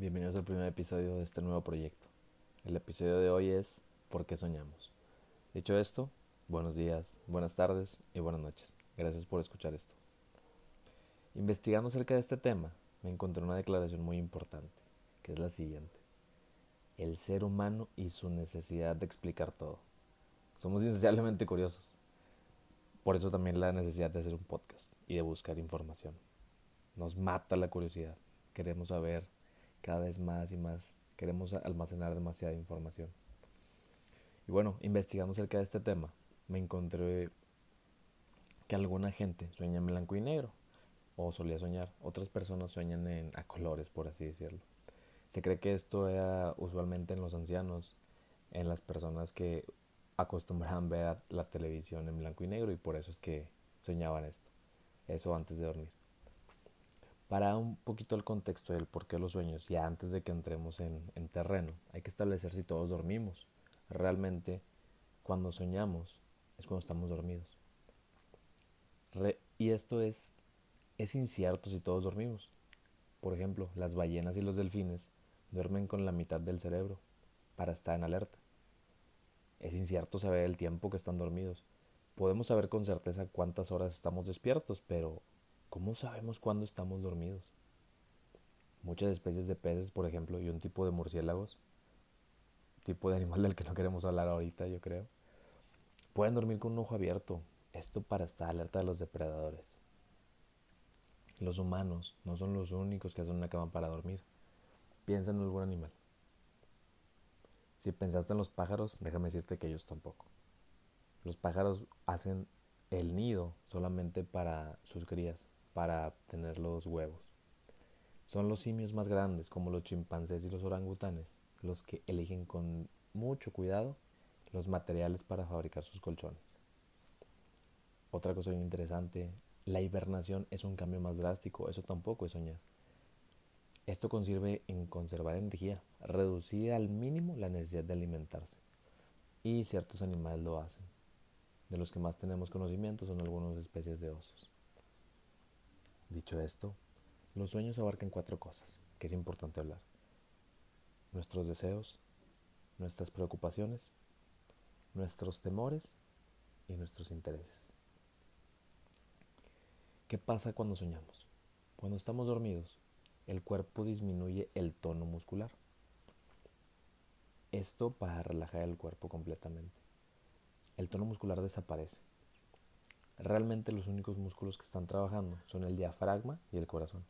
Bienvenidos al primer episodio de este nuevo proyecto. El episodio de hoy es ¿Por qué soñamos? Dicho esto, buenos días, buenas tardes y buenas noches. Gracias por escuchar esto. Investigando acerca de este tema, me encontré una declaración muy importante, que es la siguiente. El ser humano y su necesidad de explicar todo. Somos insaciablemente curiosos. Por eso también la necesidad de hacer un podcast y de buscar información. Nos mata la curiosidad. Queremos saber cada vez más y más. Queremos almacenar demasiada información. Y bueno, investigando acerca de este tema, me encontré que alguna gente sueña en blanco y negro, o solía soñar. Otras personas sueñan en, a colores, por así decirlo. Se cree que esto era usualmente en los ancianos, en las personas que acostumbraban ver la televisión en blanco y negro y por eso es que soñaban esto. Eso antes de dormir. Para un poquito el contexto del por qué los sueños, ya antes de que entremos en, terreno, hay que establecer si todos dormimos. Realmente, cuando soñamos es cuando estamos dormidos. y esto es, es incierto si todos dormimos. Por ejemplo, las ballenas y los delfines duermen con la mitad del cerebro para estar en alerta. Es incierto saber el tiempo que están dormidos. Podemos saber con certeza cuántas horas estamos despiertos, pero ¿Cómo sabemos cuándo estamos dormidos? Muchas especies de peces, por ejemplo, y un tipo de murciélagos, tipo de animal del que no queremos hablar ahorita, yo creo, pueden dormir con un ojo abierto. Esto para estar alerta de los depredadores. Los humanos no son los únicos que hacen una cama para dormir. Piensa en algún animal. Si pensaste en los pájaros, déjame decirte que ellos tampoco. Los pájaros hacen el nido solamente para sus crías para tener los huevos. Son los simios más grandes, como los chimpancés y los orangutanes, los que eligen con mucho cuidado los materiales para fabricar sus colchones. Otra cosa interesante, la hibernación es un cambio más drástico, eso tampoco es soñar. Esto consirve en conservar energía, reducir al mínimo la necesidad de alimentarse. Y ciertos animales lo hacen. De los que más tenemos conocimiento son algunas especies de osos. Dicho esto, los sueños abarcan cuatro cosas que es importante hablar. Nuestros deseos, nuestras preocupaciones, nuestros temores y nuestros intereses. ¿Qué pasa cuando soñamos? Cuando estamos dormidos, el cuerpo disminuye el tono muscular. Esto para relajar el cuerpo completamente. El tono muscular desaparece Realmente los únicos músculos que están trabajando son el diafragma y el corazón.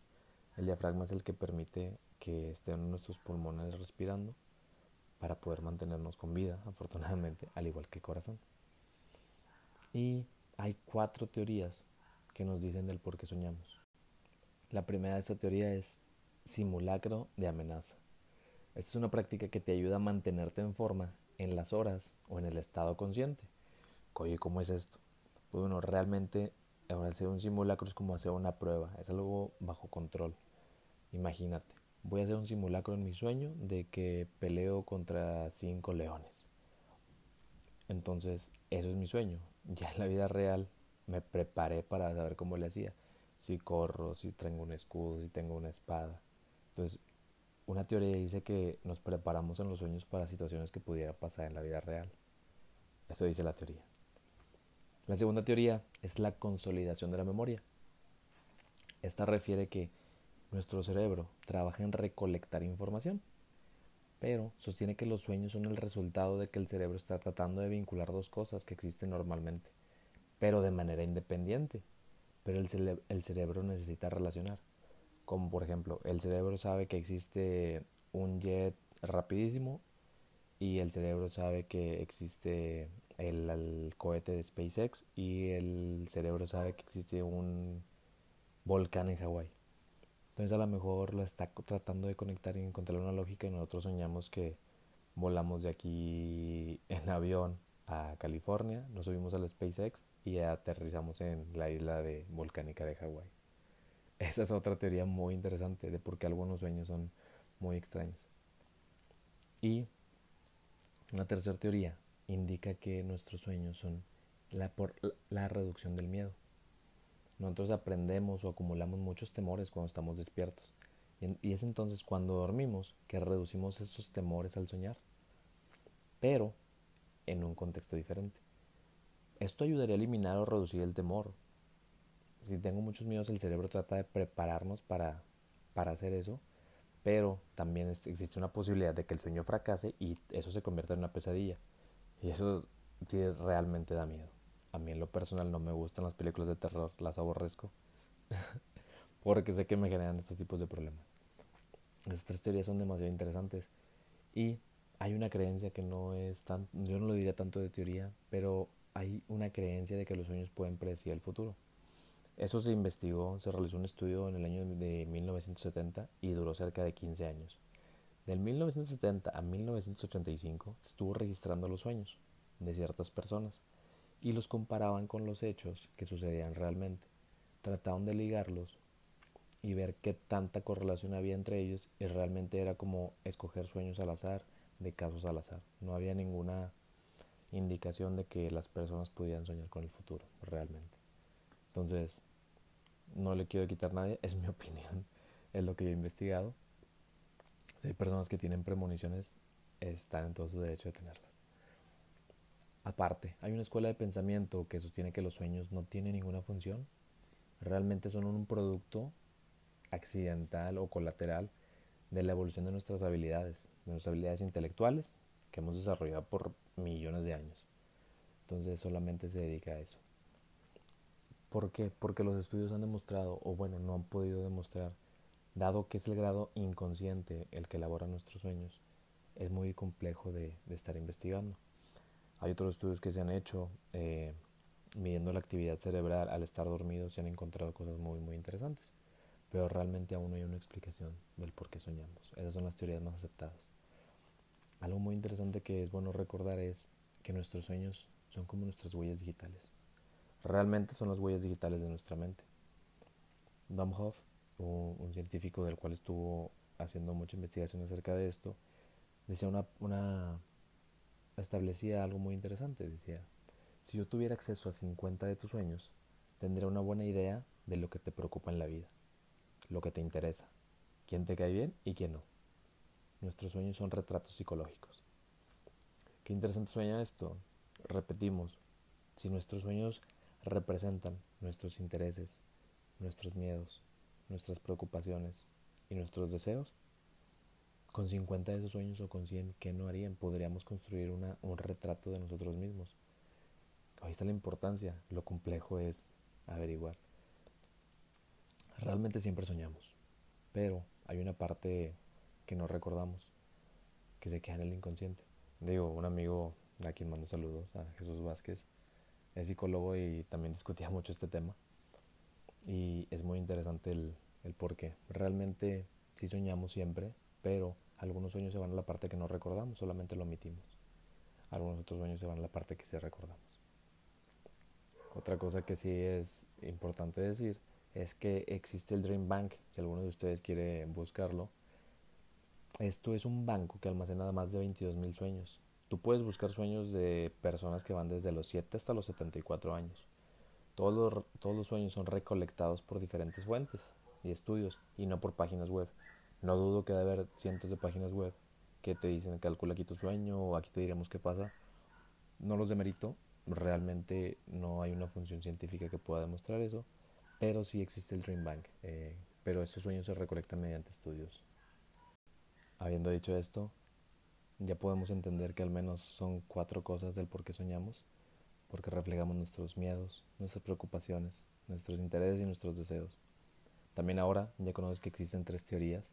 El diafragma es el que permite que estén nuestros pulmones respirando para poder mantenernos con vida, afortunadamente, al igual que el corazón. Y hay cuatro teorías que nos dicen del por qué soñamos. La primera de esta teoría es simulacro de amenaza. Esta es una práctica que te ayuda a mantenerte en forma en las horas o en el estado consciente. Oye, ¿cómo es esto? Pues bueno, realmente hacer un simulacro es como hacer una prueba, es algo bajo control. Imagínate, voy a hacer un simulacro en mi sueño de que peleo contra cinco leones. Entonces, eso es mi sueño. Ya en la vida real me preparé para saber cómo le hacía. Si corro, si tengo un escudo, si tengo una espada. Entonces, una teoría dice que nos preparamos en los sueños para situaciones que pudiera pasar en la vida real. Eso dice la teoría. La segunda teoría es la consolidación de la memoria. Esta refiere que nuestro cerebro trabaja en recolectar información, pero sostiene que los sueños son el resultado de que el cerebro está tratando de vincular dos cosas que existen normalmente, pero de manera independiente. Pero el, el cerebro necesita relacionar. Como por ejemplo, el cerebro sabe que existe un jet rapidísimo y el cerebro sabe que existe el, cohete de SpaceX y el cerebro sabe que existe un volcán en Hawái. Entonces a lo mejor lo está tratando de conectar y encontrar una lógica y nosotros soñamos que volamos de aquí en avión a California, nos subimos al SpaceX y aterrizamos en la isla de volcánica de Hawái. Esa es otra teoría muy interesante de por qué algunos sueños son muy extraños. Y una tercera teoría indica que nuestros sueños son la, por, la reducción del miedo. Nosotros aprendemos o acumulamos muchos temores cuando estamos despiertos Y, es entonces cuando dormimos que reducimos estos temores al soñar, pero en un contexto diferente. Esto ayudaría a eliminar o reducir el temor. Si tengo muchos miedos, el cerebro trata de prepararnos para, para hacer eso, pero también existe una posibilidad de que el sueño fracase y eso se convierta en una pesadilla. Y eso sí realmente da miedo. A mí en lo personal no me gustan las películas de terror, las aborrezco. porque sé que me generan estos tipos de problemas. Estas tres teorías son demasiado interesantes y hay una creencia que no es tan, yo no lo diría tanto de teoría, pero hay una creencia de que los sueños pueden predecir el futuro. Eso se investigó, se realizó un estudio en el año de 1970 y duró cerca de 15 años. Del 1970 a 1985 se estuvo registrando los sueños de ciertas personas y los comparaban con los hechos que sucedían realmente. Trataban de ligarlos y ver qué tanta correlación había entre ellos y realmente era como escoger sueños al azar de casos al azar. No había ninguna indicación de que las personas pudieran soñar con el futuro realmente. Entonces, no le quiero quitar a nadie, es mi opinión, es lo que yo he investigado. Si hay personas que tienen premoniciones, están en todo su derecho de tenerlas. Aparte, hay una escuela de pensamiento que sostiene que los sueños no tienen ninguna función, realmente son un producto accidental o colateral de la evolución de nuestras habilidades, de nuestras habilidades intelectuales que hemos desarrollado por millones de años. Entonces solamente se dedica a eso. ¿Por qué? Porque los estudios han demostrado, o bueno, no han podido demostrar, dado que es el grado inconsciente el que elabora nuestros sueños, es muy complejo de, estar investigando. Hay otros estudios que se han hecho eh, midiendo la actividad cerebral al estar dormido, se han encontrado cosas muy, muy interesantes pero realmente aún no hay una explicación del por qué soñamos. Esas son las teorías más aceptadas. Algo muy interesante que es bueno recordar es que nuestros sueños son como nuestras huellas digitales. Realmente son las huellas digitales de nuestra mente. Domhoff, un, un científico del cual estuvo haciendo mucha investigación acerca de esto, decía una, una establecía algo muy interesante. Decía, si yo tuviera acceso a 50 de tus sueños, tendría una buena idea de lo que te preocupa en la vida lo que te interesa, quién te cae bien y quién no. Nuestros sueños son retratos psicológicos. Qué interesante sueña esto. Repetimos, si nuestros sueños representan nuestros intereses, nuestros miedos, nuestras preocupaciones y nuestros deseos, con 50 de esos sueños o con 100, ¿qué no harían? Podríamos construir una, un retrato de nosotros mismos. Ahí está la importancia, lo complejo es averiguar. Realmente siempre soñamos, pero hay una parte que no recordamos, que se queda en el inconsciente. Digo, un amigo a quien mando saludos, a Jesús Vázquez, es psicólogo y también discutía mucho este tema. Y es muy interesante el, el por qué. Realmente sí soñamos siempre, pero algunos sueños se van a la parte que no recordamos, solamente lo omitimos. Algunos otros sueños se van a la parte que sí recordamos. Otra cosa que sí es importante decir es que existe el Dream Bank, si alguno de ustedes quiere buscarlo. Esto es un banco que almacena más de 22 mil sueños. Tú puedes buscar sueños de personas que van desde los 7 hasta los 74 años. Todos los, todos los sueños son recolectados por diferentes fuentes y estudios y no por páginas web. No dudo que debe haber cientos de páginas web que te dicen calcula aquí tu sueño o aquí te diremos qué pasa. No los demerito, realmente no hay una función científica que pueda demostrar eso pero sí existe el Dream Bank, eh, pero estos sueños se recolectan mediante estudios. Habiendo dicho esto, ya podemos entender que al menos son cuatro cosas del por qué soñamos, porque reflejamos nuestros miedos, nuestras preocupaciones, nuestros intereses y nuestros deseos. También ahora ya conoces que existen tres teorías,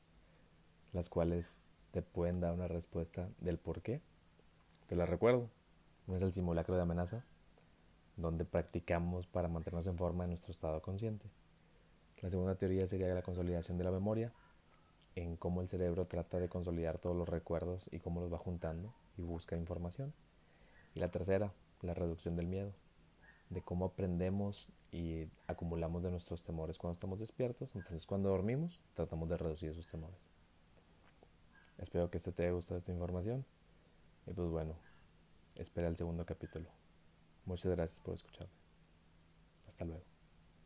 las cuales te pueden dar una respuesta del por qué. Te las recuerdo. Es el simulacro de amenaza, donde practicamos para mantenernos en forma en nuestro estado consciente. La segunda teoría sería la consolidación de la memoria, en cómo el cerebro trata de consolidar todos los recuerdos y cómo los va juntando y busca información. Y la tercera, la reducción del miedo, de cómo aprendemos y acumulamos de nuestros temores cuando estamos despiertos. Entonces cuando dormimos tratamos de reducir esos temores. Espero que este te haya gustado esta información. Y pues bueno, espera el segundo capítulo. Muchas gracias por escucharme. Hasta luego.